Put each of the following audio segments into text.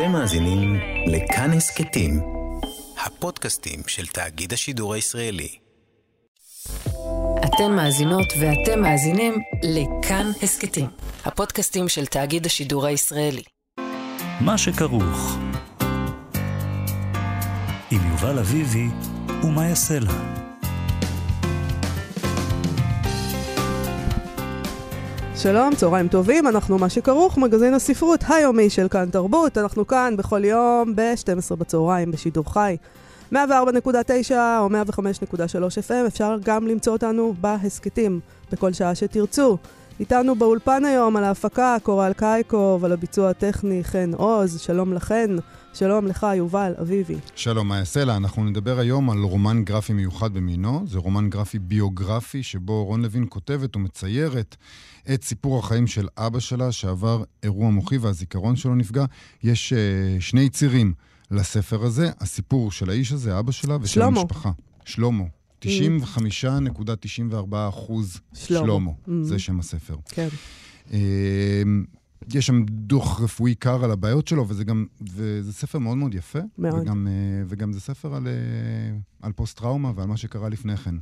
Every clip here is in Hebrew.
אתם מאזינים לכאן הסכתים, הפודקאסטים של תאגיד השידור הישראלי. אתן מאזינות ואתם מאזינים לכאן הסכתים, הפודקאסטים של תאגיד השידור הישראלי. מה שכרוך עם יובל אביבי ומה יעשה לה. שלום, צהריים טובים, אנחנו מה שכרוך, מגזין הספרות היומי של כאן תרבות. אנחנו כאן בכל יום ב-12 בצהריים בשידור חי. 104.9 או 105.3 FM, אפשר גם למצוא אותנו בהסכתים בכל שעה שתרצו. איתנו באולפן היום על ההפקה קורל קייקוב, על הביצוע הטכני חן עוז, שלום לכן. שלום לך, יובל אביבי. שלום, מאיה סלע. אנחנו נדבר היום על רומן גרפי מיוחד במינו. זה רומן גרפי ביוגרפי, שבו רון לוין כותבת ומציירת את סיפור החיים של אבא שלה, שעבר אירוע מוחי והזיכרון שלו נפגע. יש uh, שני צירים לספר הזה, הסיפור של האיש הזה, אבא שלה, ושל שלמה. המשפחה. שלמה. 95.94 אחוז שלמה. Mm-hmm. זה שם הספר. כן. יש שם דוח רפואי קר על הבעיות שלו, וזה גם, וזה ספר מאוד מאוד יפה. מאוד. וגם, אה, וגם זה ספר על, על פוסט-טראומה ועל מה שקרה לפני כן.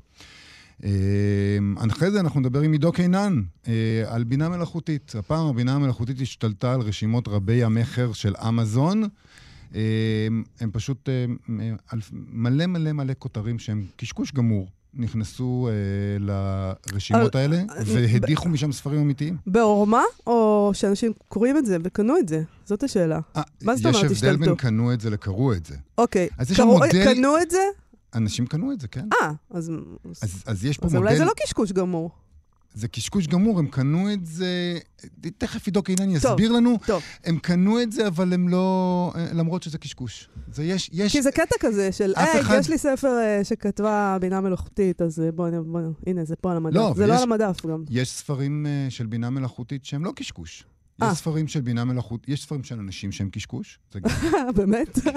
אחרי זה אנחנו נדבר עם עידו קינן על בינה מלאכותית. הפעם הבינה המלאכותית השתלטה על רשימות רבי המכר של אמזון. הם פשוט מלא מלא מלא כותרים שהם קשקוש גמור. נכנסו אה, לרשימות האלה אה, והדיחו משם ספרים אמיתיים. בעורמה, או שאנשים קוראים את זה וקנו את זה? זאת השאלה. 아, מה זאת אומרת השתלטו? יש הבדל בין קנו את זה לקראו את זה. אוקיי. אז יש מודל... קנו את זה? אנשים קנו את זה, כן. אה, אז... אז, אז יש פה אז מודל... אז אולי זה לא קשקוש גמור. זה קשקוש גמור, הם קנו את זה, תכף עידו קינן יסביר לנו. טוב. הם קנו את זה, אבל הם לא, למרות שזה קשקוש. זה יש, יש... כי זה קטע כזה של, היי, אחד... יש לי ספר uh, שכתבה בינה מלאכותית, אז בואו, בוא, הנה, זה פה על המדף. לא, זה ויש, לא על המדף גם. יש ספרים uh, של בינה מלאכותית שהם לא קשקוש. יש אה. ספרים של בינה מלאכותית, יש ספרים של אנשים שהם קשקוש. באמת? כן,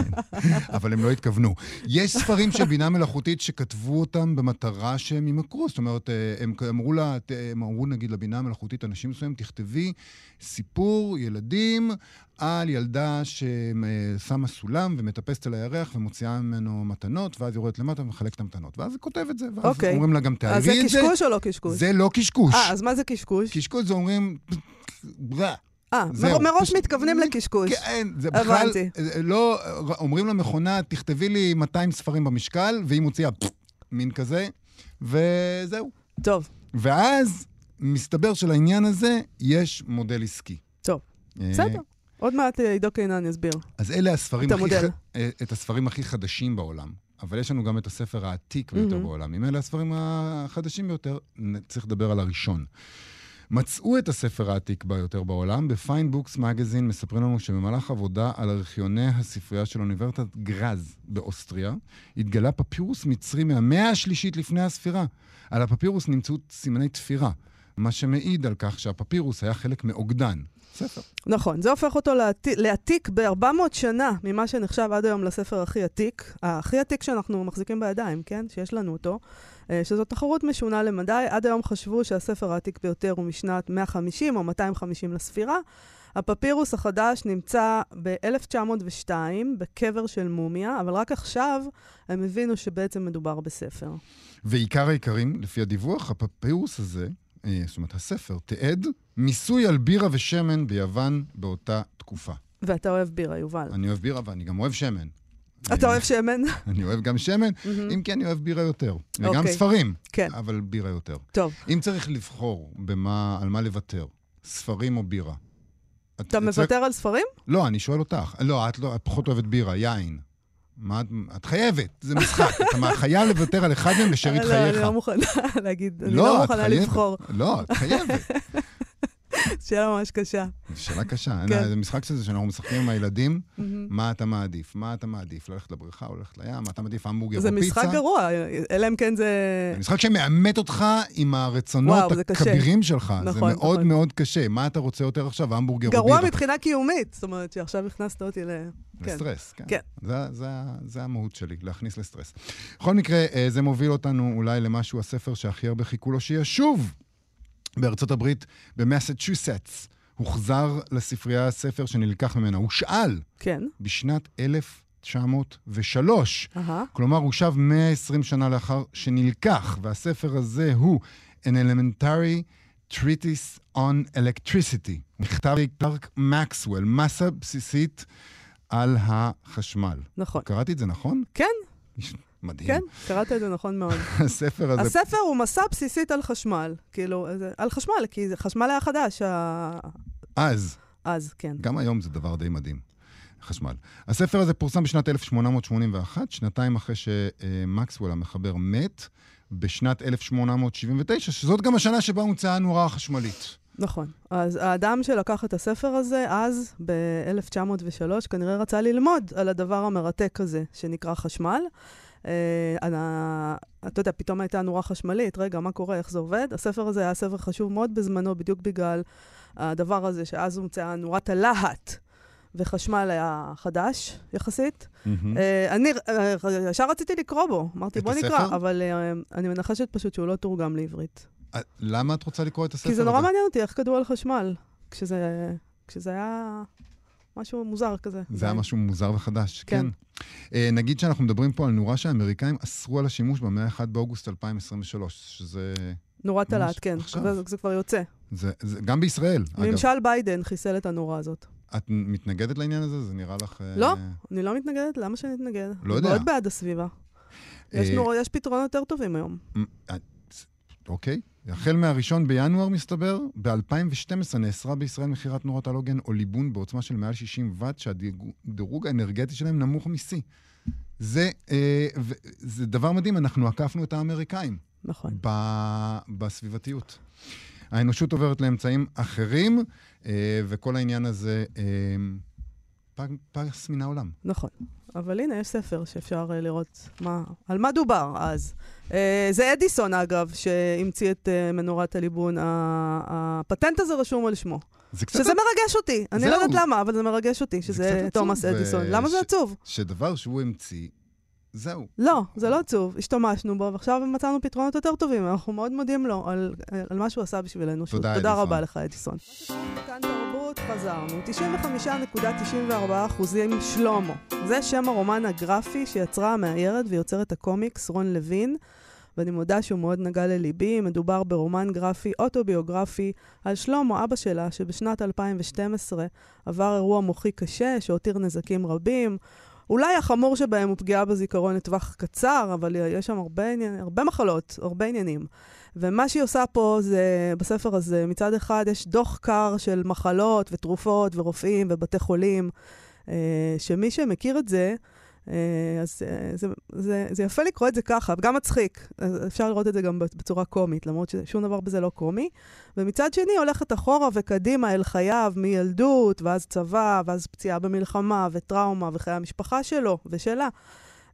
אבל הם לא התכוונו. יש ספרים של בינה מלאכותית שכתבו אותם במטרה שהם ימכרו. זאת אומרת, אה, הם אמרו לה, הם אמרו נגיד לבינה המלאכותית, אנשים מסוימים, תכתבי סיפור ילדים על ילדה ששמה סולם ומטפסת על הירח ומוציאה ממנו מתנות, ואז יורדת למטה ומחלקת את המתנות. ואז היא כותבת זה, ואז אוקיי. אומרים לה גם תארי את זה. אז זה קשקוש או לא קשקוש? זה לא קשקוש. אה, אז מה זה קשקוש? קשקוש זה אומרים... אה, מראש מתכוונים לקשקוש. כן, זה בכלל... לא, אומרים למכונה, תכתבי לי 200 ספרים במשקל, והיא מוציאה מין כזה, וזהו. טוב. ואז מסתבר שלעניין הזה יש מודל עסקי. טוב, אה, בסדר. עוד מעט אה, עידו קינן יסביר. אז אלה הספרים הכי, אה, את הספרים הכי חדשים בעולם. אבל יש לנו גם את הספר העתיק ביותר mm-hmm. בעולם. אם אלה הספרים החדשים ביותר, צריך לדבר על הראשון. מצאו את הספר העתיק ביותר בעולם. ב Fine Books Magazine מספרים לנו שבמהלך עבודה על ארכיוני הספרייה של אוניברסיטת גראץ באוסטריה, התגלה פפירוס מצרי מהמאה השלישית לפני הספירה. על הפפירוס נמצאו סימני תפירה, מה שמעיד על כך שהפפירוס היה חלק מאוגדן. ספר. נכון, זה הופך אותו לעתיק ב-400 שנה ממה שנחשב עד היום לספר הכי עתיק, הכי עתיק שאנחנו מחזיקים בידיים, כן? שיש לנו אותו. אה, שזו תחרות משונה למדי. עד היום חשבו שהספר העתיק ביותר הוא משנת 150 או 250 לספירה. הפפירוס החדש נמצא ב-1902 בקבר של מומיה, אבל רק עכשיו הם הבינו שבעצם מדובר בספר. ועיקר העיקרים, לפי הדיווח, הפפירוס הזה, אה, זאת אומרת, הספר, תיעד מיסוי על בירה ושמן ביוון באותה תקופה. ואתה אוהב בירה, יובל. אני אוהב בירה ואני גם אוהב שמן. אתה אוהב שמן? אני אוהב גם שמן, אם כי אני אוהב בירה יותר. וגם אוקיי. ספרים, כן. אבל בירה יותר. טוב. אם צריך לבחור על מה לוותר, ספרים או בירה? אתה מוותר על ספרים? לא, אני שואל אותך. לא, את לא, פחות אוהבת בירה, יין. מה, את חייבת, זה משחק. אתה חייב לוותר על אחד מהם לשארית חייך. לא, אני לא מוכנה להגיד, אני לא, לא מוכנה לבחור. לא, את חייבת. שאלה ממש קשה. שאלה קשה. כן. זה משחק כזה שאנחנו משחקים עם הילדים, מה אתה מעדיף? מה אתה מעדיף? ללכת לבריכה או ללכת לים? מה אתה מעדיף? המבורגר או פיצה? זה משחק גרוע, אלא אם כן זה... זה משחק שמאמת אותך עם הרצונות הכבירים שלך. נכון, זה מאוד נכון. מאוד קשה. מה אתה רוצה יותר עכשיו, המבורגר או בירה? גרוע מבחינה קיומית. זאת אומרת שעכשיו הכנסת אותי ל... כן. לסטרס, כן. כן. זה, זה, זה המהות שלי, להכניס לסטרס. בכל מקרה, אה, זה מוביל אותנו אולי למשהו, הספר שהכי הרבה חיכו לו שישוב בארצות הברית, במסצ'וסטס. הוחזר לספרייה הספר שנלקח ממנה. הוא שאל. כן. בשנת 1903. Uh-huh. כלומר, הוא שב 120 שנה לאחר שנלקח, והספר הזה הוא An Elementary Treatise on Electricity. מכתב קלארק מקסוול, מסה בסיסית על החשמל. נכון. קראתי את זה נכון? כן. מדהים. כן, קראת את זה נכון מאוד. הספר הזה... הספר הוא מסע בסיסית על חשמל. כאילו, על חשמל, כי חשמל היה חדש. ה... אז. אז, כן. גם היום זה דבר די מדהים. חשמל. הספר הזה פורסם בשנת 1881, שנתיים אחרי שמקסוול המחבר מת, בשנת 1879, שזאת גם השנה שבה הומצאה הנורה החשמלית. נכון. אז האדם שלקח את הספר הזה, אז, ב-1903, כנראה רצה ללמוד על הדבר המרתק הזה, שנקרא חשמל. אה, אתה יודע, פתאום הייתה נורה חשמלית, רגע, מה קורה, איך זה עובד? הספר הזה היה ספר חשוב מאוד בזמנו, בדיוק בגלל הדבר הזה, שאז הומצאה נורת הלהט. וחשמל היה חדש יחסית. Mm-hmm. Uh, אני uh, ישר רציתי לקרוא בו, אמרתי בוא נקרא, אבל uh, אני מנחשת פשוט שהוא לא תורגם לעברית. למה את רוצה לקרוא את הספר הזה? כי זה נורא מעניין אותי איך כדור על חשמל, כשזה, כשזה היה משהו מוזר כזה. זה היה משהו מוזר וחדש, כן. כן. Uh, נגיד שאנחנו מדברים פה על נורה שהאמריקאים אסרו על השימוש במאה ה-1 באוגוסט 2023, שזה... נורת הלהט, כן. עכשיו. זה, זה כבר יוצא. זה, זה, גם בישראל, אגב. ממשל ביידן חיסל את הנורה הזאת. את מתנגדת לעניין הזה? זה נראה לך... לא, אני לא מתנגדת. למה שאני אתנגד? לא יודע. מאוד בעד הסביבה. יש, נור... יש פתרונות יותר טובים היום. אוקיי. החל מהראשון בינואר, מסתבר, ב-2012 נאסרה בישראל מכירת נורות הלוגן או ליבון בעוצמה של מעל 60 ואט, שהדירוג האנרגטי שלהם נמוך משיא. זה, אה, זה דבר מדהים, אנחנו עקפנו את האמריקאים. נכון. ב- בסביבתיות. האנושות עוברת לאמצעים אחרים, אה, וכל העניין הזה אה, פס מן העולם. נכון. אבל הנה, יש ספר שאפשר uh, לראות מה, על מה דובר אז. Uh, זה אדיסון, אגב, שהמציא את uh, מנורת הליבון. הפטנט הזה רשום על שמו. זה קצת... שזה מרגש אותי. אני לא יודעת למה, אבל זה מרגש אותי, שזה תומאס אדיסון. למה זה עצוב? שדבר שהוא המציא, זהו. לא, זה לא עצוב, השתמשנו בו, ועכשיו מצאנו פתרונות יותר טובים, אנחנו מאוד מודים לו על, על מה שהוא עשה בשבילנו. תודה, תודה רבה לך, אדיסון. תרבות, חזרנו. 95.94 אחוזים שלמה. זה שם הרומן הגרפי שיצרה המאיירת ויוצרת הקומיקס רון לוין. ואני מודה שהוא מאוד נגע לליבי. מדובר ברומן גרפי אוטוביוגרפי על שלמה, אבא שלה, שבשנת 2012 עבר אירוע מוחי קשה שהותיר נזקים רבים. אולי החמור שבהם הוא פגיעה בזיכרון לטווח קצר, אבל יש שם הרבה, עניין, הרבה מחלות, הרבה עניינים. ומה שהיא עושה פה זה, בספר הזה, מצד אחד יש דוח קר של מחלות ותרופות ורופאים ובתי חולים, אה, שמי שמכיר את זה, אה, אז אה, זה, זה, זה יפה לקרוא את זה ככה, וגם מצחיק. אפשר לראות את זה גם בצורה קומית, למרות ששום דבר בזה לא קומי. ומצד שני, הולכת אחורה וקדימה אל חייו מילדות, ואז צבא, ואז פציעה במלחמה, וטראומה, וחיי המשפחה שלו ושלה.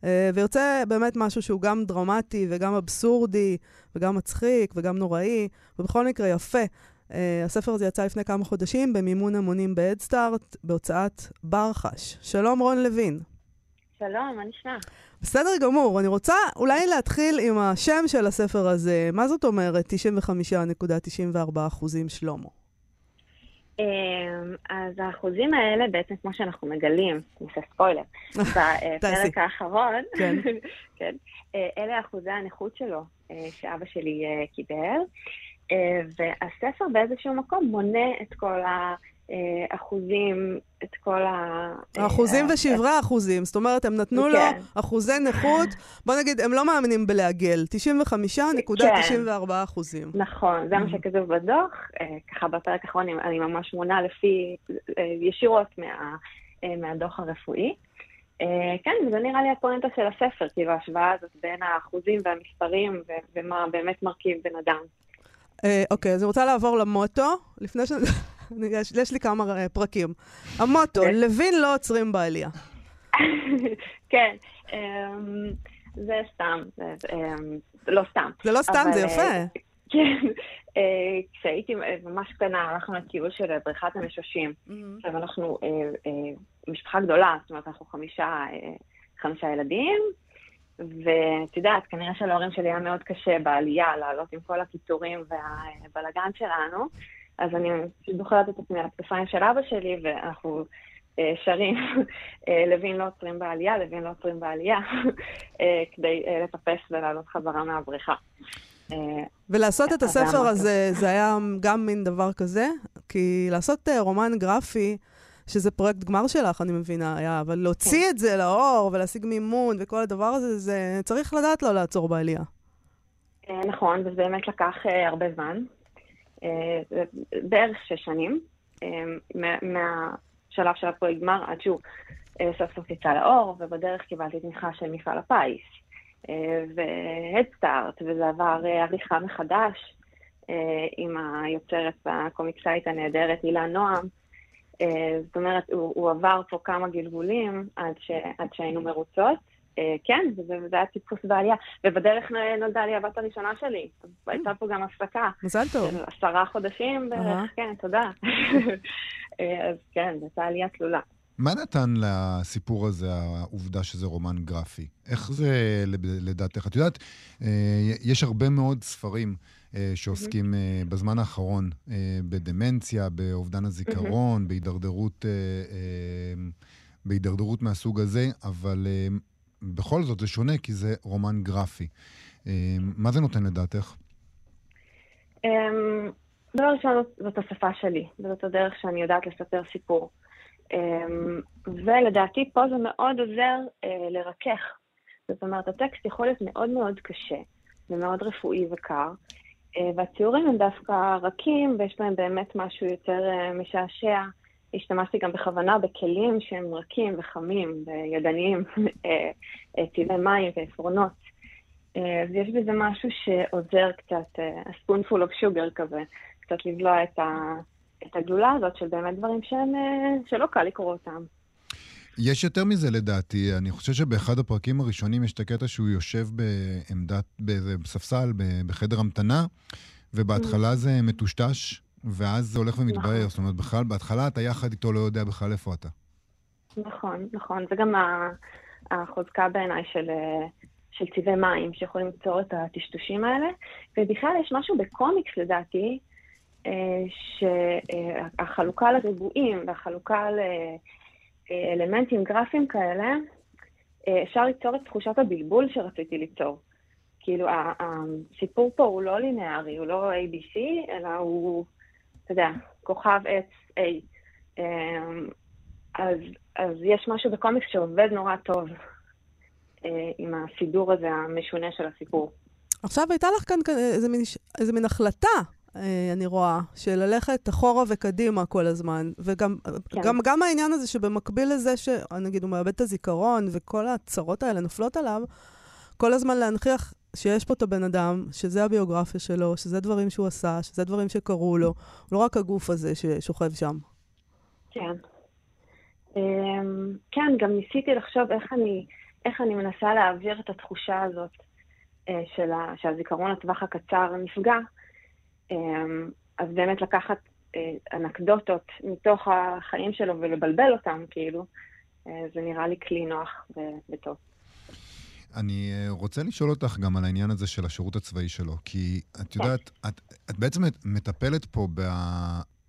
אה, ויוצא באמת משהו שהוא גם דרמטי, וגם אבסורדי, וגם מצחיק, וגם נוראי, ובכל מקרה יפה. Uh, הספר הזה יצא לפני כמה חודשים במימון המונים בהדסטארט, בהוצאת ברחש. שלום רון לוין. שלום, מה נשמע? בסדר גמור. אני רוצה אולי להתחיל עם השם של הספר הזה. מה זאת אומרת 95.94 אחוזים שלמה? אמ, אז האחוזים האלה, בעצם כמו שאנחנו מגלים, נעשה ספוילר, בפרק האחרון, כן. כן, אה, אלה אחוזי הנכות שלו אה, שאבא שלי אה, קיבל, והספר באיזשהו מקום מונה את כל ה... אה, אחוזים, את כל ה... אחוזים ושברי אחוזים, זאת אומרת, הם נתנו כן. לו אחוזי נכות, בוא נגיד, הם לא מאמינים בלעגל, 95.94 אחוזים. נכון, זה מה שכתוב בדוח, אה, ככה בפרק האחרון אני ממש מונה לפי, אה, ישירות מה, מהדוח הרפואי. כן, וזה נראה לי הפואנטה של הספר, כאילו ההשוואה הזאת בין האחוזים והמספרים ומה באמת מרכיב בן אדם. אוקיי, אז אני רוצה לעבור למוטו, לפני ש... יש, יש לי כמה אה, פרקים. המוטו, כן. לוין לא עוצרים בעלייה. כן, אמ, זה סתם, זה אמ, לא סתם. זה לא סתם, זה יפה. אה, כן, אה, כשהייתי ממש קטנה, הלכנו לטיול של בריכת המשושים. Mm-hmm. עכשיו, אנחנו משפחה גדולה, זאת אומרת, אנחנו חמישה, חמישה ילדים, ואת יודעת, כנראה שלהורים שלי היה מאוד קשה בעלייה לעלות עם כל הקיטורים והבלגן שלנו. אז אני זוכרת את עצמי על הכתפיים של אבא שלי, ואנחנו אה, שרים, אה, לוין לא עוצרים בעלייה, לוין לא עוצרים בעלייה, אה, כדי לטפס ולעלות חזרה מהבריכה. ולעשות את הספר הזה, זה היה גם מין דבר כזה? כי לעשות רומן גרפי, שזה פרויקט גמר שלך, אני מבינה, היה, אבל להוציא כן. את זה לאור ולהשיג מימון וכל הדבר הזה, זה צריך לדעת לא לעצור בעלייה. נכון, וזה באמת לקח הרבה זמן, בערך שש שנים. מה, שלב של הפרויקט גמר עד שהוא אה, סוף סוף יצא לאור, ובדרך קיבלתי תמיכה של מפעל הפיס אה, והדסטארט, וזה עבר אה, עריכה מחדש עם היוצרת הקומיקסאית הנהדרת הילה נועם. זאת אומרת, הוא, עבר פה כמה גלגולים עד שהיינו מרוצות. כן, וזה, וזה היה טיפוס בעלייה. ובדרך נולדה לי הבת הראשונה שלי. אז הייתה פה גם הפסקה. מזל טוב. עשרה חודשים בערך, כן, תודה. אז כן, זו הייתה עלייה תלולה. מה נתן לסיפור הזה העובדה שזה רומן גרפי? איך זה לדעתך? את יודעת, אה, יש הרבה מאוד ספרים אה, שעוסקים אה, בזמן האחרון בדמנציה, באובדן הזיכרון, בהידרדרות, בהידרדרות מהסוג הזה, אבל בכל זאת זה שונה כי זה רומן גרפי. מה זה נותן לדעתך? אמ, דבר ראשון, זאת השפה שלי, וזאת הדרך שאני יודעת לספר סיפור. אמ, ולדעתי פה זה מאוד עוזר אה, לרכך. זאת אומרת, הטקסט יכול להיות מאוד מאוד קשה ומאוד רפואי וקר, אה, והציורים הם דווקא רכים ויש בהם באמת משהו יותר אה, משעשע. השתמשתי גם בכוונה בכלים שהם רכים וחמים וידניים, צבעי מים ועפרונות. אז יש בזה משהו שעוזר קצת, spoonful of sugar כזה, קצת לבלוע את, ה, את הגלולה הזאת של באמת דברים שהם, אה, שלא קל לקרוא אותם. יש יותר מזה לדעתי, אני חושב שבאחד הפרקים הראשונים יש את הקטע שהוא יושב בעמדת, באיזה ספסל, בחדר המתנה, ובהתחלה זה מטושטש, ואז זה הולך ומתבהר. נכון. זאת אומרת, בכלל, בהתחלה אתה יחד איתו לא יודע בכלל איפה אתה. נכון, נכון. זה גם החוזקה בעיניי של, אה, של צבעי מים, שיכולים ליצור את הטשטושים האלה. ובכלל יש משהו בקומיקס, לדעתי, שהחלוקה לריבועים והחלוקה לאלמנטים גרפיים כאלה, אפשר ליצור את תחושת הבלבול שרציתי ליצור. כאילו, הסיפור פה הוא לא לינארי, הוא לא ABC, אלא הוא, אתה יודע, כוכב עץ A. אמ, אז, אז יש משהו בקומיקס שעובד נורא טוב אה, עם הסידור הזה המשונה של הסיפור. עכשיו הייתה לך כאן איזה מין, איזה מין החלטה אה, אני רואה, של ללכת אחורה וקדימה כל הזמן. וגם כן. גם, גם העניין הזה שבמקביל לזה, שנגיד הוא מאבד את הזיכרון וכל הצרות האלה נופלות עליו, כל הזמן להנכיח שיש פה את הבן אדם, שזה הביוגרפיה שלו, שזה דברים שהוא עשה, שזה דברים שקרו לו, לא רק הגוף הזה ששוכב שם. כן. אמ, כן, גם ניסיתי לחשוב איך אני, איך אני מנסה להעביר את התחושה הזאת אה, של שהזיכרון לטווח הקצר נפגע, אמ, אז באמת לקחת אה, אנקדוטות מתוך החיים שלו ולבלבל אותם, כאילו, אה, זה נראה לי כלי נוח וטוב. אני אה, רוצה לשאול אותך גם על העניין הזה של השירות הצבאי שלו, כי את כן. יודעת, את, את בעצם מטפלת פה ב,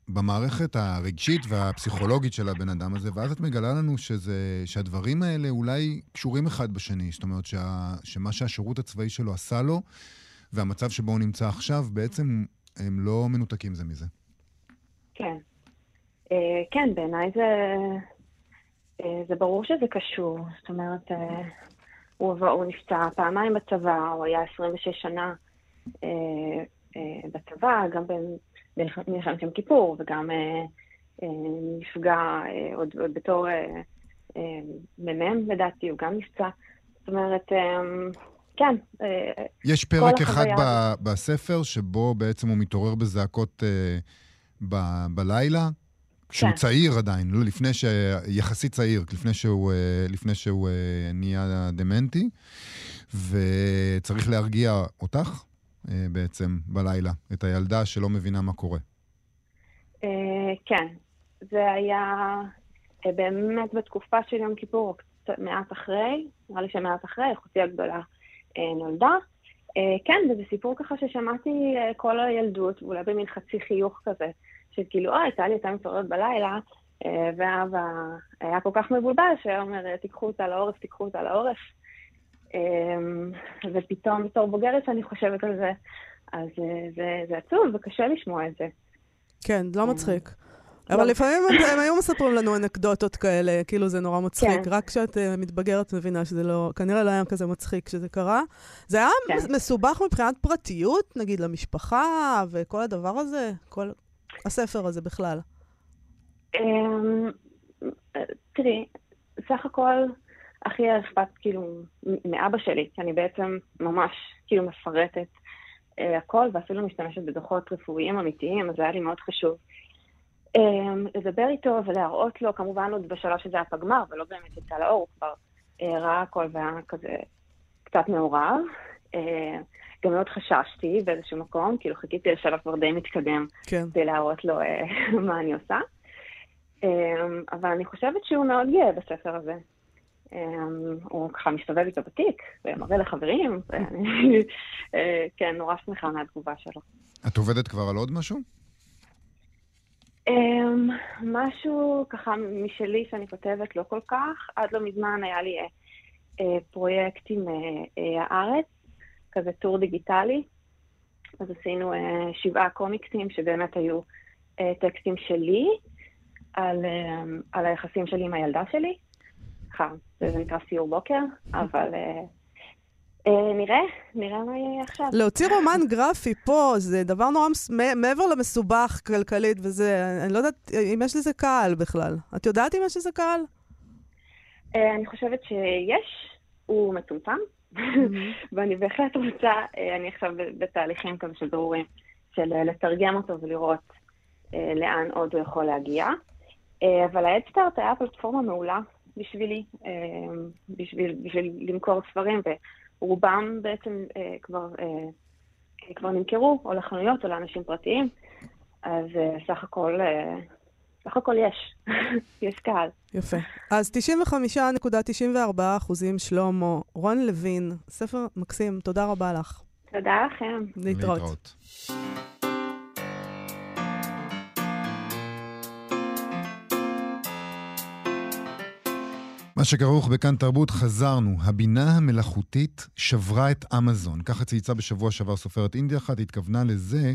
במערכת הרגשית והפסיכולוגית של הבן אדם הזה, ואז את מגלה לנו שזה, שהדברים האלה אולי קשורים אחד בשני. זאת אומרת, שה, שמה שהשירות הצבאי שלו עשה לו, והמצב שבו הוא נמצא עכשיו, בעצם הם לא מנותקים זה מזה. כן. אה, כן, בעיניי זה, אה, זה ברור שזה קשור. זאת אומרת, אה, הוא, הוא נפצע פעמיים בצבא, הוא היה 26 שנה בצבא, גם במלחמת יום כיפור, וגם נפגע עוד, עוד בתור מ"מ, לדעתי, הוא גם נפצע. זאת אומרת, כן. אה, יש פרק אחד ב- בספר שבו בעצם הוא מתעורר בזעקות אה, ב- בלילה, כשהוא כן. צעיר עדיין, לא, לפני ש... יחסית צעיר, לפני שהוא, אה, לפני שהוא אה, נהיה דמנטי, וצריך להרגיע אותך אה, בעצם בלילה, את הילדה שלא מבינה מה קורה. כן, זה היה באמת בתקופה של יום כיפור, מעט אחרי, נראה לי שמעט אחרי, אחותי הגדולה נולדה. כן, וזה סיפור ככה ששמעתי כל הילדות, ואולי במין חצי חיוך כזה, שכאילו, אוי, טלי הייתה מתעוררת בלילה, אה, ואבא היה כל כך מבולבל, שהיה אומר, תיקחו אותה לעורף, תיקחו אותה לעורף. אמ, ופתאום בתור בוגרת שאני חושבת על זה, אז זה, זה עצוב וקשה לשמוע את זה. כן, לא מצחיק. אבל לא. לפעמים הם, היו מספרים לנו אנקדוטות כאלה, כאילו זה נורא מצחיק. כן. רק כשאת uh, מתבגרת מבינה שזה לא, כנראה לא היה כזה מצחיק כשזה קרה. זה היה כן. מסובך מבחינת פרטיות, נגיד למשפחה וכל הדבר הזה, כל הספר הזה בכלל. אמ, תראי, סך הכל הכי אכפת כאילו מאבא שלי, כי אני בעצם ממש כאילו מפרטת אה, הכל, ואפילו משתמשת בדוחות רפואיים אמיתיים, אז זה היה לי מאוד חשוב. אמ, לדבר איתו ולהראות לו, כמובן עוד בשלב שזה היה פגמר, ולא באמת יצא לאור, הוא כבר אה, ראה הכל והיה כזה קצת מעורב. אה, גם מאוד חששתי באיזשהו מקום, כאילו חיכיתי לשלב כבר די מתקדם, כן. כדי להראות לו אה, מה אני עושה. אמ, אבל אני חושבת שהוא מאוד גאה בספר הזה. אמ, הוא ככה מסתובב איתו בתיק, ומראה לחברים, ואני כן, נורא שמחה מהתגובה שלו. את עובדת כבר על עוד משהו? Um, משהו ככה משלי שאני כותבת לא כל כך. עד לא מזמן היה לי uh, פרויקט עם הארץ, כזה טור דיגיטלי. אז עשינו uh, שבעה קומיקסים שבאמת היו uh, טקסטים שלי על, uh, על היחסים שלי עם הילדה שלי. ככה, זה נקרא סיור בוקר, אבל... Uh, אה, נראה, נראה מה יהיה עכשיו. להוציא רומן גרפי פה זה דבר נורא, מעבר למסובך כלכלית וזה, אני לא יודעת אם יש לזה קהל בכלל. את יודעת אם יש לזה קהל? אה, אני חושבת שיש, הוא מצומצם, ואני בהחלט רוצה, אה, אני עכשיו בתהליכים כזה של ברורים, של לתרגם אותו ולראות לאן עוד הוא יכול להגיע. אבל האדסטארט היה פלטפורמה מעולה בשבילי, בשביל, בשביל למכור ספרים, רובם בעצם אה, כבר, אה, כבר נמכרו, או לחנויות או לאנשים פרטיים, אז אה, סך הכל... אה, סך הכל יש, יש קהל. יפה. אז 95.94 אחוזים שלמה, רון לוין, ספר מקסים, תודה רבה לך. תודה לכם. להתראות. להתראות. מה שכרוך בכאן תרבות, חזרנו. הבינה המלאכותית שברה את אמזון. ככה צייצה בשבוע שעבר סופרת אינדיה אחת, התכוונה לזה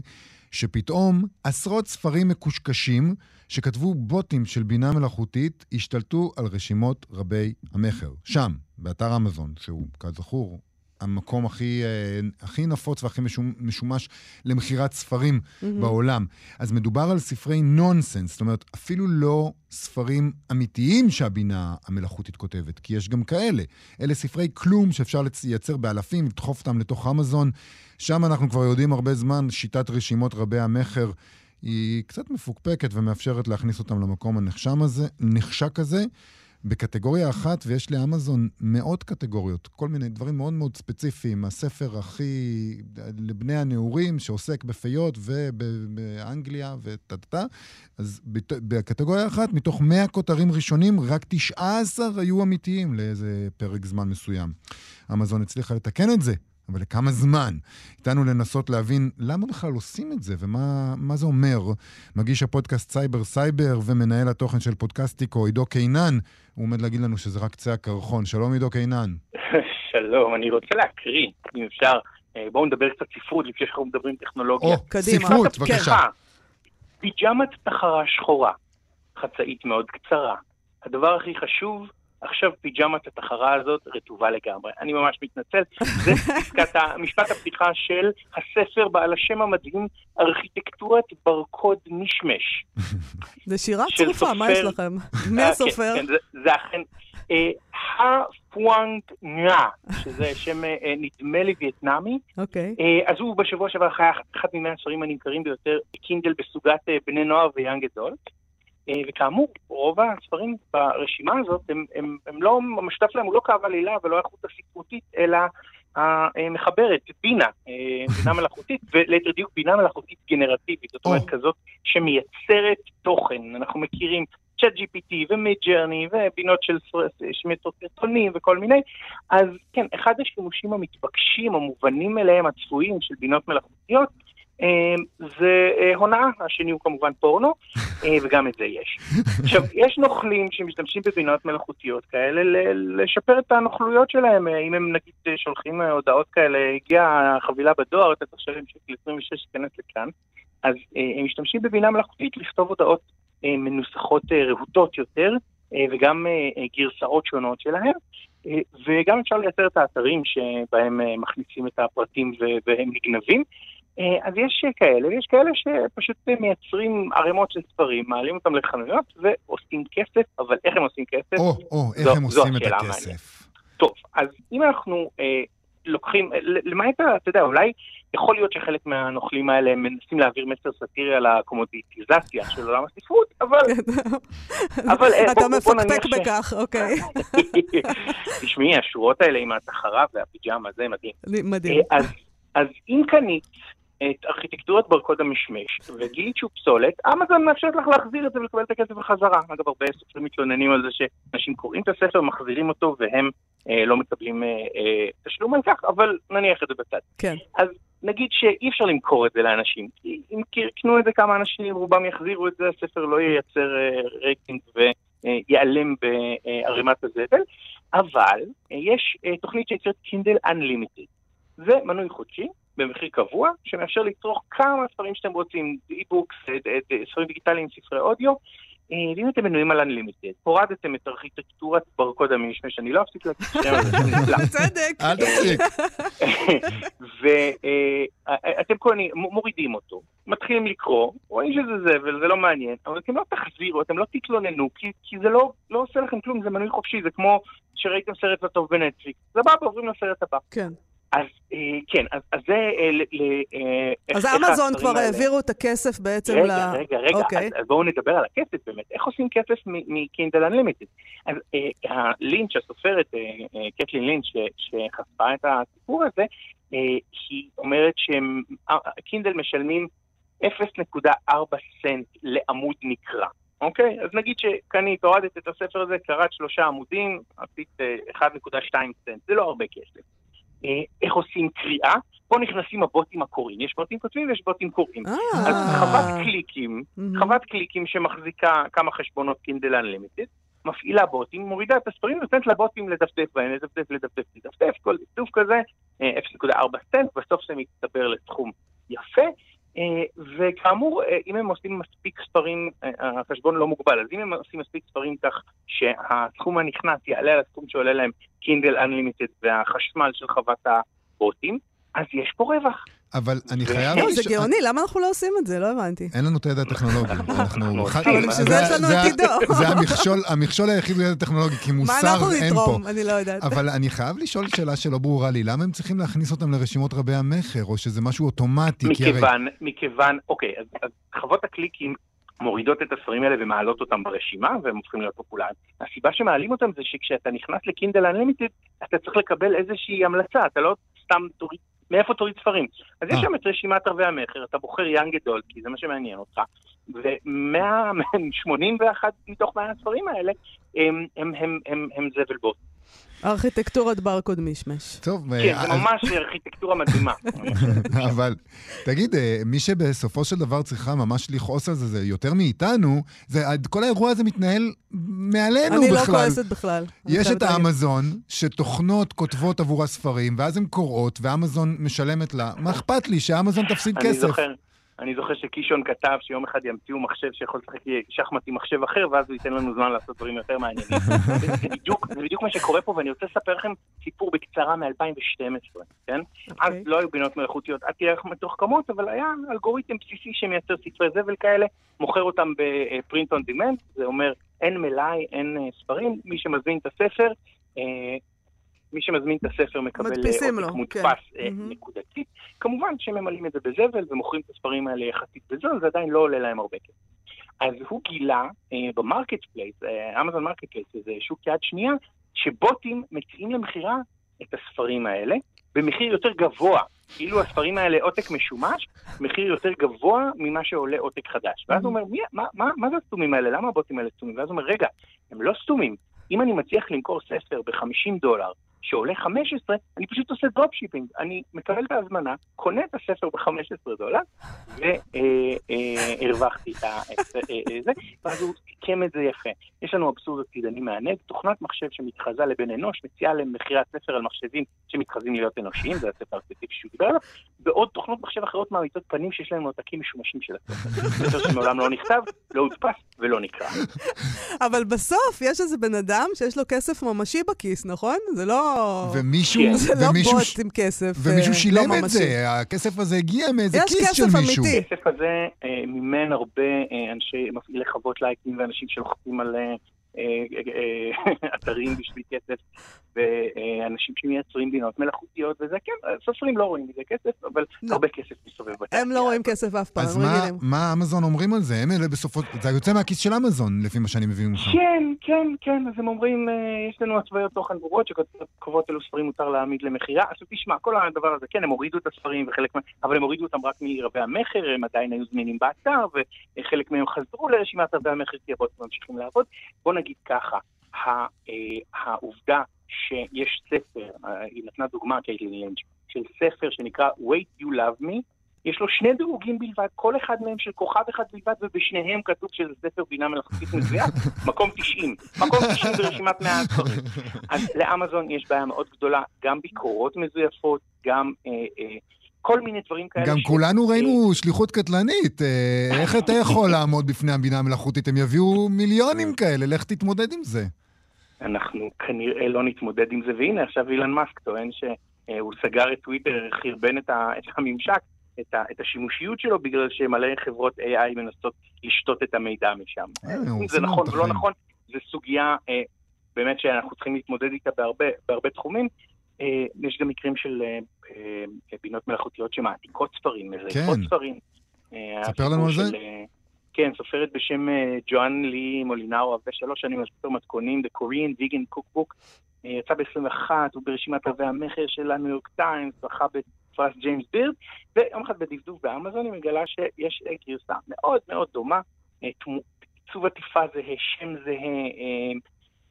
שפתאום עשרות ספרים מקושקשים שכתבו בוטים של בינה מלאכותית השתלטו על רשימות רבי המכר. שם, באתר אמזון, שהוא כזכור המקום הכי, אה, הכי נפוץ והכי משומש למכירת ספרים mm-hmm. בעולם. אז מדובר על ספרי נונסנס, זאת אומרת, אפילו לא ספרים אמיתיים שהבינה המלאכותית כותבת, כי יש גם כאלה. אלה ספרי כלום שאפשר לייצר באלפים, לדחוף אותם לתוך אמזון. שם אנחנו כבר יודעים הרבה זמן, שיטת רשימות רבי המכר היא קצת מפוקפקת ומאפשרת להכניס אותם למקום הנחשם הזה, נחשק הזה. בקטגוריה אחת, ויש לאמזון מאות קטגוריות, כל מיני דברים מאוד מאוד ספציפיים. הספר הכי לבני הנעורים, שעוסק בפיות ובאנגליה וטה-טה. אז בקטגוריה אחת, מתוך 100 כותרים ראשונים, רק 19 היו אמיתיים לאיזה פרק זמן מסוים. אמזון הצליחה לתקן את זה. אבל לכמה זמן? איתנו לנסות להבין למה בכלל עושים את זה ומה זה אומר. מגיש הפודקאסט סייבר סייבר ומנהל התוכן של פודקאסטיקו, עידו קינן, הוא עומד להגיד לנו שזה רק קצה הקרחון. שלום עידו קינן. שלום, אני רוצה להקריא, אם אפשר. אה, בואו נדבר קצת ספרות לפני שאנחנו מדברים טכנולוגיה. או, קדימה. ספרות, בבקשה. פיג'מת תחרה שחורה, חצאית מאוד קצרה. הדבר הכי חשוב, עכשיו פיג'מת התחרה הזאת רטובה לגמרי. אני ממש מתנצל. זה פסקת, משפט הפתיחה של הספר בעל השם המדהים, ארכיטקטורת ברקוד משמש. זה שירה צרופה, מה יש לכם? מי אה, כן, הסופר? כן, זה אכן... הפואנג נאה, שזה שם אה, אה, נדמה לי וייטנאמי. אוקיי. אז הוא בשבוע שעבר היה אחד ממאה הספרים הנמכרים ביותר, קינדל בסוגת בני נוער ו young adult. אה, וכאמור, רוב הספרים ברשימה הזאת, הם, הם, הם לא, המשותף להם הוא לא קו עלילה ולא איכות הספרותית, אלא המחברת, בינה, אה, בינה מלאכותית, וליתר דיוק בינה מלאכותית גנרטיבית, זאת אומרת כזאת שמייצרת תוכן. אנחנו מכירים ChatGPT ומידג'רני ובינות שעושות סרטונים וכל מיני. אז כן, אחד השימושים המתבקשים, המובנים אליהם, הצפויים של בינות מלאכותיות, זה הונאה, השני הוא כמובן פורנו, וגם את זה יש. עכשיו, יש נוכלים שמשתמשים בבינות מלאכותיות כאלה לשפר את הנוכלויות שלהם. אם הם נגיד שולחים הודעות כאלה, הגיעה חבילה בדואר, אתה תחשב עם שקל 26 להיכנס לכאן, אז הם משתמשים בבינה מלאכותית לכתוב הודעות מנוסחות רהוטות יותר, וגם גרסאות שונות שלהם. וגם אפשר לייצר את האתרים שבהם מכניסים את הפרטים והם נגנבים. אז יש כאלה, ויש כאלה שפשוט מייצרים ערימות של ספרים, מעלים אותם לחנויות ועושים כסף, אבל איך הם עושים כסף? או, או, איך זו, הם עושים את הכסף. מעניין. טוב, אז אם אנחנו אה, לוקחים, למעט, אתה יודע, אולי יכול להיות שחלק מהנוכלים האלה מנסים להעביר מסר סאטירי על הקומודיטיזציה של עולם הספרות, אבל... אבל אתה מפקפק בכך, אוקיי. תשמעי, השורות האלה עם התחרה והפיג'מה, זה מדהים. מדהים. אז אם קנית את ארכיטקטורת ברקוד המשמש, וגילית שהוא פסולת, אמזון מאפשרת לך להחזיר את זה ולקבל את הכסף בחזרה. אגב, הרבה סופרים מתלוננים על זה שאנשים קוראים את הספר, מחזירים אותו, והם אה, לא מקבלים אה, אה, תשלום על כך, אבל נניח את זה בצד. כן. אז נגיד שאי אפשר למכור את זה לאנשים, כי אם יקנו את זה כמה אנשים, רובם יחזירו את זה, הספר לא ייצר אה, רייטינג ויעלם בערימת הזבל, אבל אה, יש אה, תוכנית שנקראת קינדל Unlimited. זה מנוי חודשי, במחיר קבוע, שמאפשר לצרוך כמה ספרים שאתם רוצים, e-books, ספרים דיגיטליים, ספרי אודיו, ואם אתם מנויים על Unlimited, הורדתם את ארכיטקטורת ברקוד המשמש, אני לא אפסיק להגיד שם הזה, בצדק. אל תפסיק. ואתם מורידים אותו, מתחילים לקרוא, רואים שזה זבל, זה לא מעניין, אבל אתם לא תחזירו, אתם לא תתלוננו, כי זה לא עושה לכם כלום, זה מנוי חופשי, זה כמו שראיתם סרט לא טוב בנטפליקס. סבבה, עוברים לסרט הבא. כן. אז כן, אז זה... אז אמזון כבר העבירו את הכסף בעצם ל... רגע, רגע, רגע, אז בואו נדבר על הכסף באמת. איך עושים כסף מקינדל אנלימיטד? אז הלינץ', הסופרת, קטלין לינץ', שחשפה את הסיפור הזה, היא אומרת שקינדל משלמים 0.4 סנט לעמוד נקרא. אוקיי? אז נגיד שקנית, הורדת את הספר הזה, קראת שלושה עמודים, עשית 1.2 סנט, זה לא הרבה כסף. איך עושים קריאה, פה נכנסים הבוטים הקוראים. יש בוטים כותבים ויש בוטים קוראים. אז חוות קליקים, חוות קליקים שמחזיקה כמה חשבונות קינדל Unlimited, מפעילה בוטים, מורידה את הספרים, נותנת לבוטים לדפדף בהם, לדפדף, לדפדף, לדפדף, כל דפדוף כזה, 0.4 סנט, בסוף זה מצטבר לסכום יפה. וכאמור, אם הם עושים מספיק ספרים, החשבון לא מוגבל, אז אם הם עושים מספיק ספרים כך שהסכום הנכנס יעלה על הסכום שעולה להם קינדל Unlimited והחשמל של חוות הבוטים, אז יש פה רווח. אבל אני חייב... לא, זה גאוני, למה אנחנו לא עושים את זה? לא הבנתי. אין לנו את הידע הטכנולוגי. אנחנו... אבל בשביל זה יש לנו את עידו. זה המכשול היחיד בידע הטכנולוגי, כי מוסר אין פה. מה אנחנו נתרום? אני לא יודעת. אבל אני חייב לשאול שאלה שלא ברורה לי. למה הם צריכים להכניס אותם לרשימות רבי המכר, או שזה משהו אוטומטי? מכיוון, מכיוון, אוקיי, אז חוות הקליקים מורידות את הספרים האלה ומעלות אותם ברשימה, והם הופכים להיות פופולריים. הסיבה שמעלים אותם זה שכשאתה נכנס לקינדל אנלימיטד, אתה צריך לקבל איזושהי המלצה, אתה לא סתם תוריד, מאיפה תוריד ספרים. אז יש שם את רשימת רבי המכר, אתה בוחר יאנג גדול, כי זה מה שמעניין אותך, ו-181 מתוך 100 הספרים האלה הם, הם, הם, הם, הם זבל בוט. ארכיטקטורת ברקוד מישמש. טוב, כן, זה ממש ארכיטקטורה מדהימה. אבל תגיד, מי שבסופו של דבר צריכה ממש לכעוס על זה, זה יותר מאיתנו, זה, כל האירוע הזה מתנהל מעלינו בכלל. אני לא כועסת בכלל. יש את האמזון, שתוכנות כותבות עבור הספרים, ואז הן קוראות, ואמזון משלמת לה. מה אכפת לי שהאמזון תפסיד כסף? אני זוכר. אני זוכר שקישון כתב שיום אחד ימציאו מחשב שיכול לשחק שחמט עם מחשב אחר, ואז הוא ייתן לנו זמן לעשות דברים יותר מעניינים. זה, בדיוק, זה בדיוק מה שקורה פה, ואני רוצה לספר לכם סיפור בקצרה מ-2012, כן? Okay. אז לא היו בינות מלאכותיות עד כדי מתוחכמות, אבל היה אלגוריתם בסיסי שמייצר ספרי זבל כאלה, מוכר אותם ב print on demand, זה אומר אין מלאי, אין ספרים, מי שמזמין את הספר, מי שמזמין את הספר מקבל עותק מודפס כן. נקודתית. כמובן שממלאים את זה בזבל ומוכרים את הספרים האלה יחסית בזול, זה עדיין לא עולה להם הרבה כסף. אז הוא גילה אה, ב marketplace, אמזון Marketplace, זה שוק יד שנייה, שבוטים מציעים למכירה את הספרים האלה במחיר יותר גבוה. כאילו הספרים האלה עותק משומש, מחיר יותר גבוה ממה שעולה עותק חדש. ואז הוא אומר, מי, מה, מה, מה זה הסתומים האלה? למה הבוטים האלה סתומים? ואז הוא אומר, רגע, הם לא סתומים. אם אני מצליח למכור ספר ב-50 דולר שעולה 15, אני פשוט עושה dropshipping. אני מקבל את ההזמנה, קונה את הספר ב-15 דולר, והרווחתי את זה, ואז הוא סיכם את זה יפה. יש לנו אבסורד עתידני מענג, תוכנת מחשב שמתחזה לבן אנוש, מציעה למכירת ספר על מחשבים שמתחזים להיות אנושיים, זה הספר הספציפי שהוא דיבר עליו, ועוד תוכנות מחשב אחרות מעמיתות פנים שיש להם עותקים משומשים של הספר. ספר שמעולם לא נכתב, לא הודפס ולא נקרא. אבל בסוף יש איזה בן אדם שיש לו כסף ממשי בכיס, נכון? זה לא... ומישהו... כן. זה לא בוט עם כסף ומישהו אה, שילם לא את זה, הכסף הזה הגיע מאיזה כיס של מישהו. יש כסף אמיתי. הכסף הזה אה, מימן הרבה אה, אנשי מפעילי חוות לייקים ואנשים שלוחצים על אתרים בשביל כסף, ואנשים שמייצרים בינות מלאכותיות וזה, כן, סופרים לא רואים מזה כסף, אבל לא. הרבה כסף. הם לא רואים כסף אף פעם, אז מה, מה אמזון אומרים על זה? הם אלה בסופו... זה יוצא מהכיס של אמזון, לפי מה שאני מבין ממך. כן, כן, כן, אז הם אומרים, יש לנו התוויות תוכן ברורות שקובעות אילו ספרים מותר להעמיד למכירה. אז תשמע, כל הדבר הזה, כן, הם הורידו את הספרים וחלק מה... אבל הם הורידו אותם רק מרבי המכר, הם עדיין היו זמינים באתר, וחלק מהם חזרו לרשימת רבי המכר כי הבוטים ממשיכים לעבוד. בוא נגיד ככה, העובדה שיש ספר, היא נתנה דוגמה, קייטלין לינץ', של ספר שנקרא Wait You Love Me, יש לו שני דירוגים בלבד, כל אחד מהם של כוכב אחד בלבד, ובשניהם כתוב שזה ספר בינה מלאכותית מזויף, מקום 90. מקום 90 ברשימת 100 הספרים. אז לאמזון יש בעיה מאוד גדולה, גם ביקורות מזויפות, גם... אה, אה, כל מיני דברים כאלה. גם ש... כולנו ראינו שליחות קטלנית. אה, איך אתה יכול לעמוד בפני הבינה המלאכותית? הם יביאו מיליונים כאלה, לך תתמודד עם זה. אנחנו כנראה לא נתמודד עם זה, והנה עכשיו אילן מאסק טוען שהוא סגר את טוויטר, חרבן את הממשק, את, ה, את השימושיות שלו, בגלל שמלא חברות AI מנסות לשתות את המידע משם. אה, אם זה נכון או לא נכון, זו סוגיה אה, באמת שאנחנו צריכים להתמודד איתה בהרבה, בהרבה תחומים. אה, יש גם מקרים של אה, אה, בינות מלאכותיות שמעתיקות ספרים, מזייפות כן. ספרים. ספר לנו על זה. כן, סופרת בשם ג'ואן לי מולינאו, עבדה שלוש שנים על ספר מתכונים, The Korean Vegan Cookbook. יצא ב-21, הוא ברשימת רבי המכר של הניו יורק טיימס, זכה בפרס ג'יימס בירד, ויום אחד בדפדוף באמזון היא מגלה שיש גרסה מאוד מאוד דומה, עיצוב עטיפה זהה, שם זהה,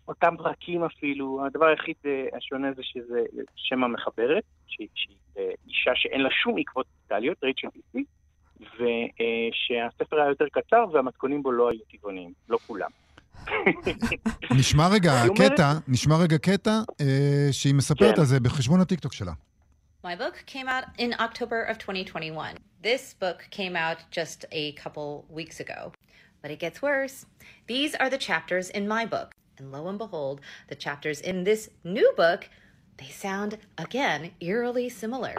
אותם פרקים אפילו, הדבר היחיד אה, השונה זה שזה שם המחברת, שהיא, אה, אישה שאין לה שום עקבות דיגיטליות, רייצ'ל פיסי, ושהספר היה יותר קצר והמתכונים בו לא היו טבעוניים, לא כולם. נשמע רגע קטע, נשמע רגע קטע אה, שהיא מספרת. על זה בחשבון הטיקטוק שלה. My book came out in October of 2021. This book came out just a couple weeks ago. But it gets worse. These are the chapters in my book. And lo and behold, the chapters in this new book, they sound again eerily similar.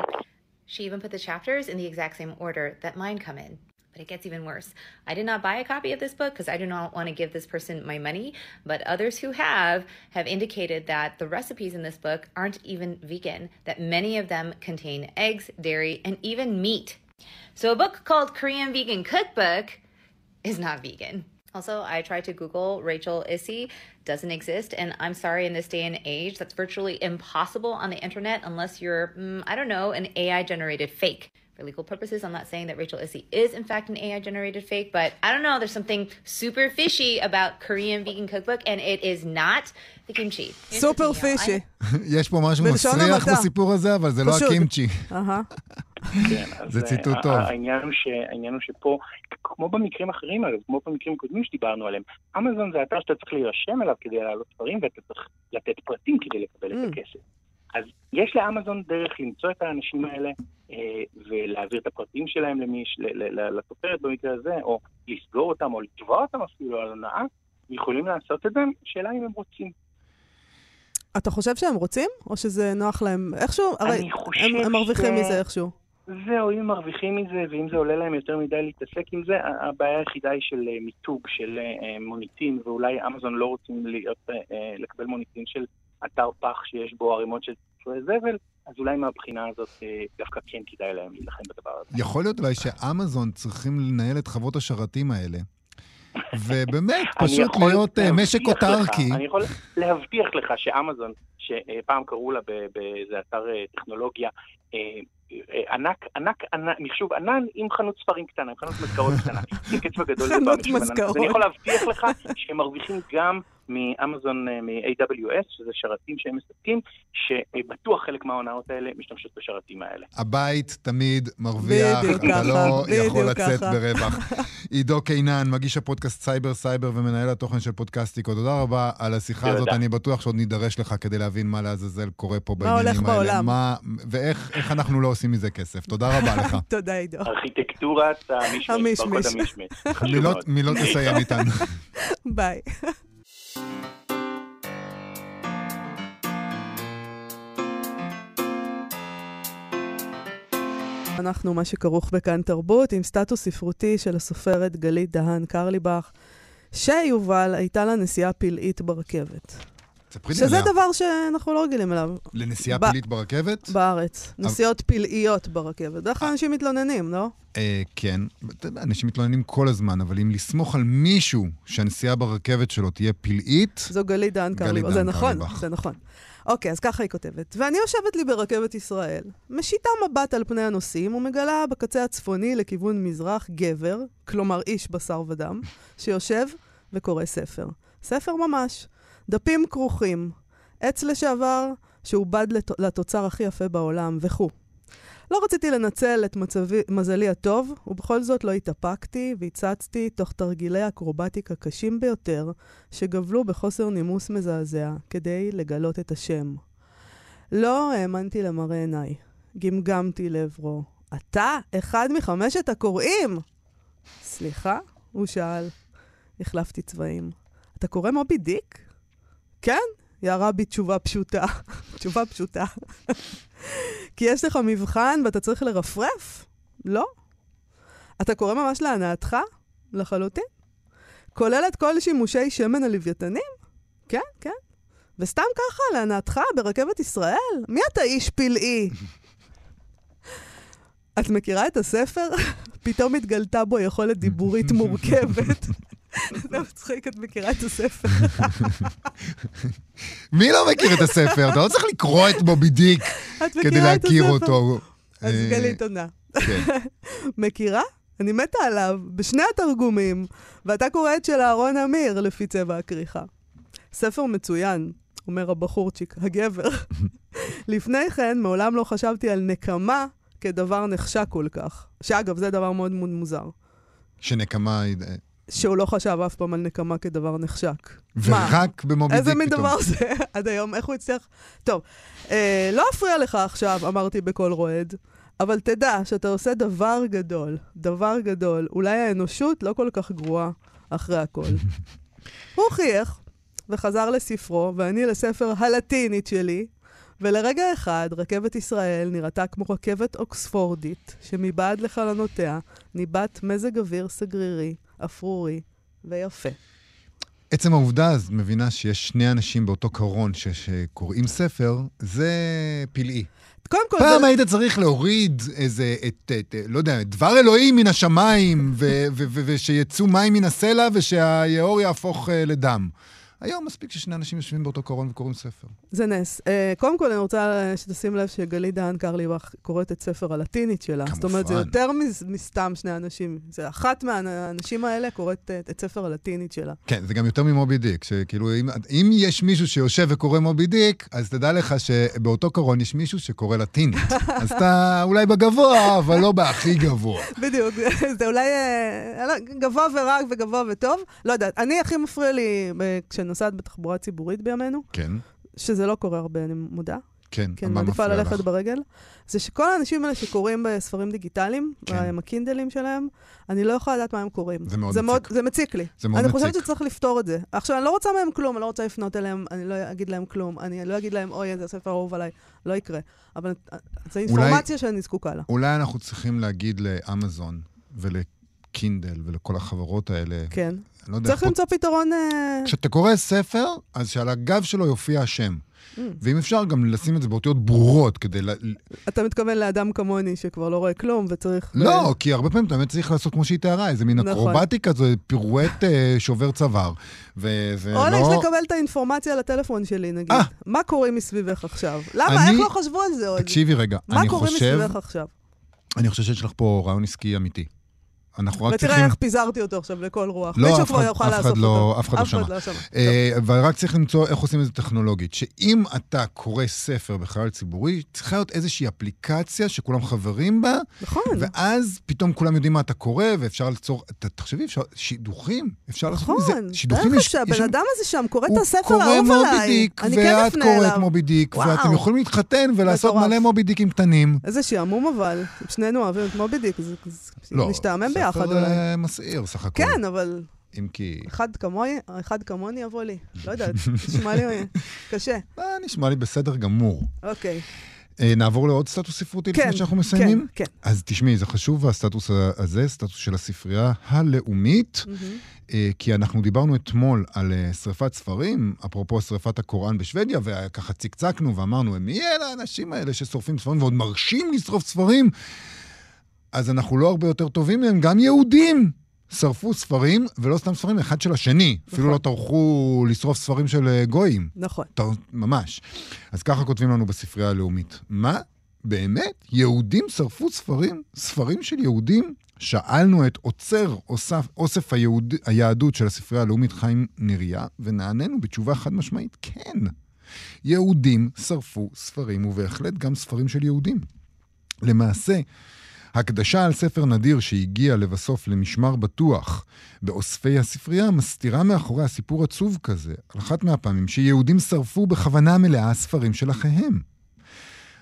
She even put the chapters in the exact same order that mine come in. But it gets even worse. I did not buy a copy of this book because I do not want to give this person my money, but others who have have indicated that the recipes in this book aren't even vegan, that many of them contain eggs, dairy, and even meat. So a book called Korean Vegan Cookbook is not vegan. Also, I tried to Google Rachel Issy, doesn't exist. And I'm sorry, in this day and age, that's virtually impossible on the internet unless you're, mm, I don't know, an AI generated fake. For legal purposes, I'm not saying that Rachel Issy is in fact an AI generated fake, but I don't know, there's something super fishy about Korean vegan cookbook, and it is not the kimchi. סופר פישי. יש פה משהו מסריח בסיפור הזה, אבל זה לא הקימצ'י. כן, זה ציטוט טוב. העניין הוא שפה, כמו במקרים אחרים, אגב, כמו במקרים קודמים שדיברנו עליהם, אמזון זה אתר שאתה צריך להירשם אליו כדי להעלות דברים, ואתה צריך לתת פרטים כדי לקבל את mm. הכסף. אז יש לאמזון דרך למצוא את האנשים האלה אה, ולהעביר את הפרטים שלהם למי, לסופרת במקרה הזה, או לסגור אותם, או לתבוע אותם אפילו על הונאה, יכולים לעשות את זה, השאלה אם הם רוצים. אתה חושב שהם רוצים? או שזה נוח להם איכשהו? הרי הם, הם מרוויחים ש... מזה איכשהו. זהו, אם הם מרוויחים מזה, ואם זה עולה להם יותר מדי להתעסק עם זה, הבעיה היחידה היא של אה, מיתוג, של אה, מוניטין, ואולי אמזון לא רוצים להיות, לקבל מוניטין של אתר פח שיש בו ערימות של ספרי זבל, אז אולי מהבחינה הזאת דווקא כן כדאי להם להילחם בדבר הזה. יכול להיות אולי שאמזון צריכים לנהל את חוות השרתים האלה. ובאמת, פשוט להיות משק אוטרקי. אני יכול להבטיח לך שאמזון, שפעם קראו לה באיזה אתר טכנולוגיה, ענק, ענק, ענק, מחשוב ענן עם חנות ספרים קטנה, עם חנות מזכרות קטנה, גדול. חנות מזכרות. אני יכול להבטיח לך שהם מרוויחים גם מאמזון, מ-AWS, שזה שרתים שהם מספקים, שבטוח חלק מההונאות האלה משתמשות בשרתים האלה. הבית תמיד מרוויח, אתה לא יכול לצאת ברווח. עידו קינן, מגיש הפודקאסט סייבר סייבר ומנהל התוכן של פודקאסטיקו, תודה רבה על השיחה הזאת. אני בטוח שעוד נידרש לך כדי להבין מה לעזאזל קורה פה בעניינים האלה. מה הולך בעולם. מה, ואיך אנחנו לא עושים מזה כסף. תודה רבה לך. תודה, עידו. ארכיטקטורת המשמש. מילות תסיים איתנו. ביי. אנחנו מה שכרוך בכאן תרבות, עם סטטוס ספרותי של הסופרת גלית דהן קרליבך, שיובל הייתה לה נסיעה פלאית ברכבת. ספרי לי עליה. שזה דבר שאנחנו לא רגילים אליו. לנסיעה ב- פלאית ברכבת? בארץ. נסיעות אבל... פלאיות ברכבת. בדרך כלל אנשים מתלוננים, לא? אה, כן. אנשים מתלוננים כל הזמן, אבל אם לסמוך על מישהו שהנסיעה ברכבת שלו תהיה פלאית... זו גלית דהן קרליבך. זה נכון, זה נכון. אוקיי, אז ככה היא כותבת. ואני יושבת לי ברכבת ישראל, משיתה מבט על פני הנוסעים ומגלה בקצה הצפוני לכיוון מזרח גבר, כלומר איש בשר ודם, שיושב וקורא ספר. ספר ממש. דפים כרוכים, עץ לשעבר שעובד לת... לתוצר הכי יפה בעולם, וכו'. לא רציתי לנצל את מצבי, מזלי הטוב, ובכל זאת לא התאפקתי והצצתי תוך תרגילי אקרובטיקה קשים ביותר, שגבלו בחוסר נימוס מזעזע, כדי לגלות את השם. לא האמנתי למראה עיניי. גמגמתי לעברו. אתה אחד מחמשת הקוראים! סליחה? הוא שאל. החלפתי צבעים. אתה קורא מובי דיק? כן, ירה בי תשובה פשוטה. תשובה פשוטה. כי יש לך מבחן ואתה צריך לרפרף? לא. אתה קורא ממש להנאתך? לחלוטין. כולל את כל שימושי שמן הלוויתנים? כן, כן. וסתם ככה, להנאתך, ברכבת ישראל? מי אתה איש פלאי? את מכירה את הספר? פתאום התגלתה בו יכולת דיבורית מורכבת. זה מצחיק, את מכירה את הספר. מי לא מכיר את הספר? אתה לא צריך לקרוא את מובי דיק כדי להכיר אותו. אז אה, גלית עונה. כן. מכירה? אני מתה עליו, בשני התרגומים, ואתה קורא את של אהרון אמיר לפי צבע הכריכה. ספר מצוין, אומר הבחורצ'יק, הגבר. לפני כן, מעולם לא חשבתי על נקמה כדבר נחשק כל כך. שאגב, זה דבר מאוד מאוד מוזר. שנקמה היא... שהוא לא חשב אף פעם על נקמה כדבר נחשק. ורק במובי דיק פתאום. איזה מין דבר זה עד היום? איך הוא הצליח? טוב, אה, לא אפריע לך עכשיו, אמרתי בקול רועד, אבל תדע שאתה עושה דבר גדול, דבר גדול. אולי האנושות לא כל כך גרועה אחרי הכל. הוא חייך וחזר לספרו, ואני לספר הלטינית שלי, ולרגע אחד רכבת ישראל נראתה כמו רכבת אוקספורדית, שמבעד לחלונותיה ניבט מזג אוויר סגרירי, אפרורי ויפה. עצם העובדה אז מבינה שיש שני אנשים באותו קרון ש- שקוראים ספר, זה פלאי. קודם כל... פעם זה... היית צריך להוריד איזה, את, את, את, לא יודע, דבר אלוהים מן השמיים, ושיצאו מים מן הסלע, ושהיאור יהפוך uh, לדם. היום מספיק ששני אנשים יושבים באותו קרון וקוראים ספר. זה נס. Uh, קודם כל, אני רוצה שתשים לב שגלית דהן קרליבך קוראת את ספר הלטינית שלה. כמובן. זאת אומרת, זה יותר מסתם שני אנשים. זה אחת מהאנשים האלה קוראת את, את ספר הלטינית שלה. כן, זה גם יותר ממובי דיק. שכאילו, אם, אם יש מישהו שיושב וקורא מובי דיק, אז תדע לך שבאותו קרון יש מישהו שקורא לטינית. אז אתה אולי בגבוה, אבל לא בהכי גבוה. בדיוק. זה אולי uh, גבוה ורק וגבוה וטוב. לא יודעת, אני הכי מפריע לי כשאני נוסעת בתחבורה ציבורית בימינו. כן. שזה לא קורה הרבה, אני מודה. כן, כן מה מפריע לך? כן, מעדיפה ללכת ברגל. זה שכל האנשים האלה שקוראים בספרים דיגיטליים, כן. עם הקינדלים שלהם, אני לא יכולה לדעת מה הם קוראים. זה מאוד זה מציק. מאוד, זה מציק לי. זה מאוד אני מציק. אני חושבת שצריך לפתור את זה. עכשיו, אני לא רוצה מהם כלום, אני לא רוצה לפנות אליהם, אני לא אגיד להם כלום, אני לא אגיד להם, אוי, איזה ספר אהוב עליי, לא יקרה. אבל זו אינפורמציה שאני זקוקה לה. אולי אנחנו צריכים להגיד לאמזון ולקינדל ולכל החברות האלה, כן. לא יודע, צריך למצוא פתרון... אה, כשאתה קורא ספר, אז שעל הגב שלו יופיע השם. Mm. ואם אפשר גם לשים את זה באותיות ברורות כדי... ל... אתה מתכוון לאדם כמוני שכבר לא רואה כלום וצריך... לא, ו... כי הרבה פעמים אתה באמת צריך לעשות כמו שהיא תיארה, איזה מין נכון. אקרובטיקה, זה פירואט אה, שובר צוואר. וזה או לא... או לקבל את האינפורמציה לטלפון שלי, נגיד. 아. אה. מה קורה מסביבך עכשיו? למה? אני... איך לא חשבו על זה עוד? תקשיבי רגע, אני חושב... מה קורה מסביבך עכשיו? אני חושב שיש לך פה רעיון עסקי אמיתי. אנחנו רק צריכים... ותראה איך פיזרתי אותו עכשיו לכל רוח. לא, מישהו כבר יוכל לאסוף לא, אותו. אף אחד לא שמע. לא שמע. אה, אבל רק צריך למצוא איך עושים את זה טכנולוגית. שאם אתה קורא ספר בחלל ציבורי, צריכה להיות איזושהי אפליקציה שכולם חברים בה. נכון. ואז פתאום כולם יודעים מה אתה קורא, ואפשר ליצור... תחשבי, אפשר... שידוכים. אפשר לעשות מזה... נכון. שידוכים יש... נכון. הבן אדם הזה שם קורא את הספר האהוב עליי. אני כן אפנה אליו. ואת קוראת מובי דיק, ואתם יכולים להתחתן ולעשות מלא מובי דיקים קטנים. איזה שעמום אבל. שנינו אוהבים את מובי דיק, זה משתעמם לא, ביחד אולי. ספר מסעיר סך הכול. כן, אבל... אם כי... אחד כמוני, אחד כמוני יבוא לי. לא יודעת, נשמע לי קשה. אה, נשמע לי בסדר גמור. אוקיי. אה, נעבור לעוד סטטוס ספרותי כן, לפני שאנחנו מסיימים? כן, כן. אז תשמעי, זה חשוב, הסטטוס הזה, סטטוס של הספרייה הלאומית, mm-hmm. כי אנחנו דיברנו אתמול על אה, שריפת ספרים, אפרופו שריפת הקוראן בשוודיה, וככה צקצקנו ואמרנו, מי אלה האנשים האלה ששורפים ספרים ועוד מרשים לשרוף ספרים? אז אנחנו לא הרבה יותר טובים מהם, גם יהודים שרפו ספרים, ולא סתם ספרים, אחד של השני. נכון. אפילו לא טרחו לשרוף ספרים של אה, גויים. נכון. ת... ממש. אז ככה כותבים לנו בספרייה הלאומית. מה? באמת? יהודים שרפו ספרים? ספרים של יהודים? שאלנו את עוצר אוסף, אוסף היהוד, היהדות של הספרייה הלאומית חיים נריה, ונענינו בתשובה חד משמעית, כן. יהודים שרפו ספרים, ובהחלט גם ספרים של יהודים. למעשה, הקדשה על ספר נדיר שהגיע לבסוף למשמר בטוח באוספי הספרייה מסתירה מאחורי הסיפור עצוב כזה, על אחת מהפעמים שיהודים שרפו בכוונה מלאה ספרים של אחיהם.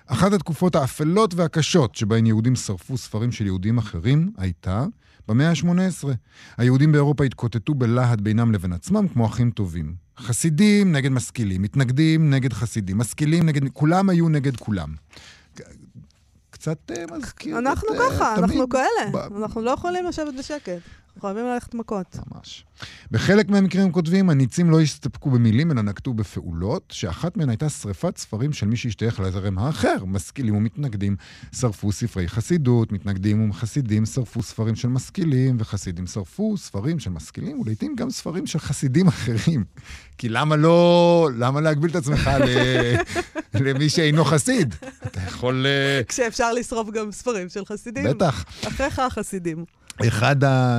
אחת התקופות האפלות והקשות שבהן יהודים שרפו ספרים של יהודים אחרים הייתה במאה ה-18. היהודים באירופה התקוטטו בלהט בינם לבין עצמם כמו אחים טובים. חסידים נגד משכילים, מתנגדים נגד חסידים, משכילים נגד... כולם היו נגד כולם. קצת אה, מזכיר אנחנו את, ככה, תמיד... אנחנו כאלה. ב... אנחנו לא יכולים לשבת בשקט. חייבים ללכת מכות. ממש. בחלק מהמקרים הם כותבים, הניצים לא הסתפקו במילים, אלא נקטו בפעולות, שאחת מהן הייתה שריפת ספרים של מי שהשתייך לזרם האחר. משכילים ומתנגדים שרפו ספרי חסידות, מתנגדים וחסידים שרפו ספרים של משכילים, וחסידים שרפו ספרים של משכילים, ולעיתים גם ספרים של חסידים אחרים. כי למה לא... למה להגביל את עצמך ל... למי שאינו חסיד? אתה יכול... אה, כשאפשר לשרוף גם ספרים של חסידים. בטח. אחיך החסידים. אחד.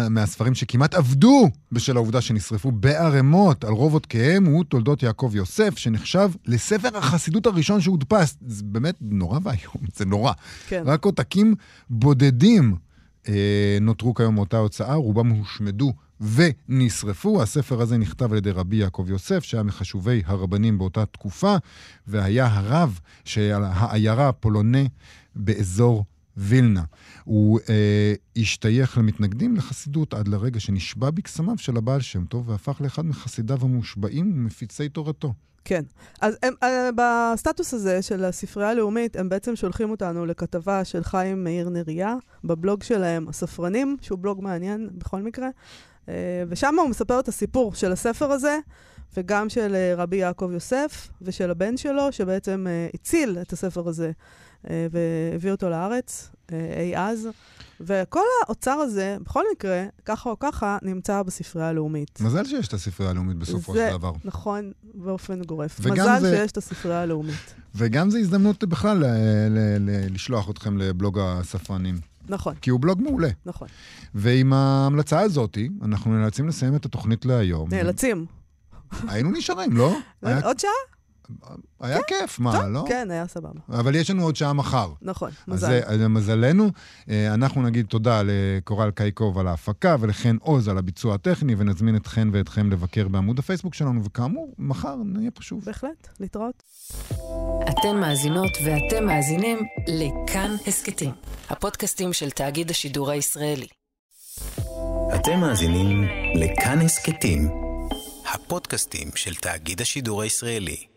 מהספרים שכמעט עבדו בשל העובדה שנשרפו בערימות על רוב עותקיהם הוא תולדות יעקב יוסף, שנחשב לספר החסידות הראשון שהודפס. זה באמת נורא ואיום, זה נורא. כן. רק עותקים בודדים אה, נותרו כיום מאותה הוצאה, רובם הושמדו ונשרפו. הספר הזה נכתב על ידי רבי יעקב יוסף, שהיה מחשובי הרבנים באותה תקופה, והיה הרב של העיירה הפולונה באזור וילנה. הוא אה, השתייך למתנגדים לחסידות עד לרגע שנשבע בקסמיו של הבעל שם טוב והפך לאחד מחסידיו המושבעים ומפיצי תורתו. כן. אז הם, אה, בסטטוס הזה של הספרייה הלאומית, הם בעצם שולחים אותנו לכתבה של חיים מאיר נריה, בבלוג שלהם, הספרנים, שהוא בלוג מעניין בכל מקרה, ושם הוא מספר את הסיפור של הספר הזה, וגם של אה, רבי יעקב יוסף, ושל הבן שלו, שבעצם הציל את הספר הזה והביא אותו לארץ אי אז. וכל האוצר הזה, בכל מקרה, ככה או ככה, נמצא בספרייה הלאומית. מזל שיש את הספרייה הלאומית בסופו של דבר. נכון, באופן גורף. מזל זה... שיש את הספרייה הלאומית. וגם זו הזדמנות בכלל לשלוח אתכם לבלוג הספרנים. נכון. כי הוא בלוג מעולה. נכון. ועם ההמלצה הזאת, אנחנו נאלצים לסיים את התוכנית להיום. נאלצים. היינו נשארים, לא? עוד שעה? היה כן, כיף, מה, טוב, לא? כן, היה סבבה. אבל יש לנו עוד שעה מחר. נכון, מזל. אז למזלנו, אה, אנחנו נגיד תודה לקורל קייקוב על ההפקה ולחן עוז על הביצוע הטכני, ונזמין אתכן ואתכם לבקר בעמוד הפייסבוק שלנו, וכאמור, מחר נהיה פה שוב. בהחלט, להתראות. אתן מאזינות ואתם מאזינים לכאן הסכתים, הפודקאסטים של תאגיד השידור הישראלי. אתם מאזינים לכאן הסכתים, הפודקאסטים של תאגיד השידור הישראלי.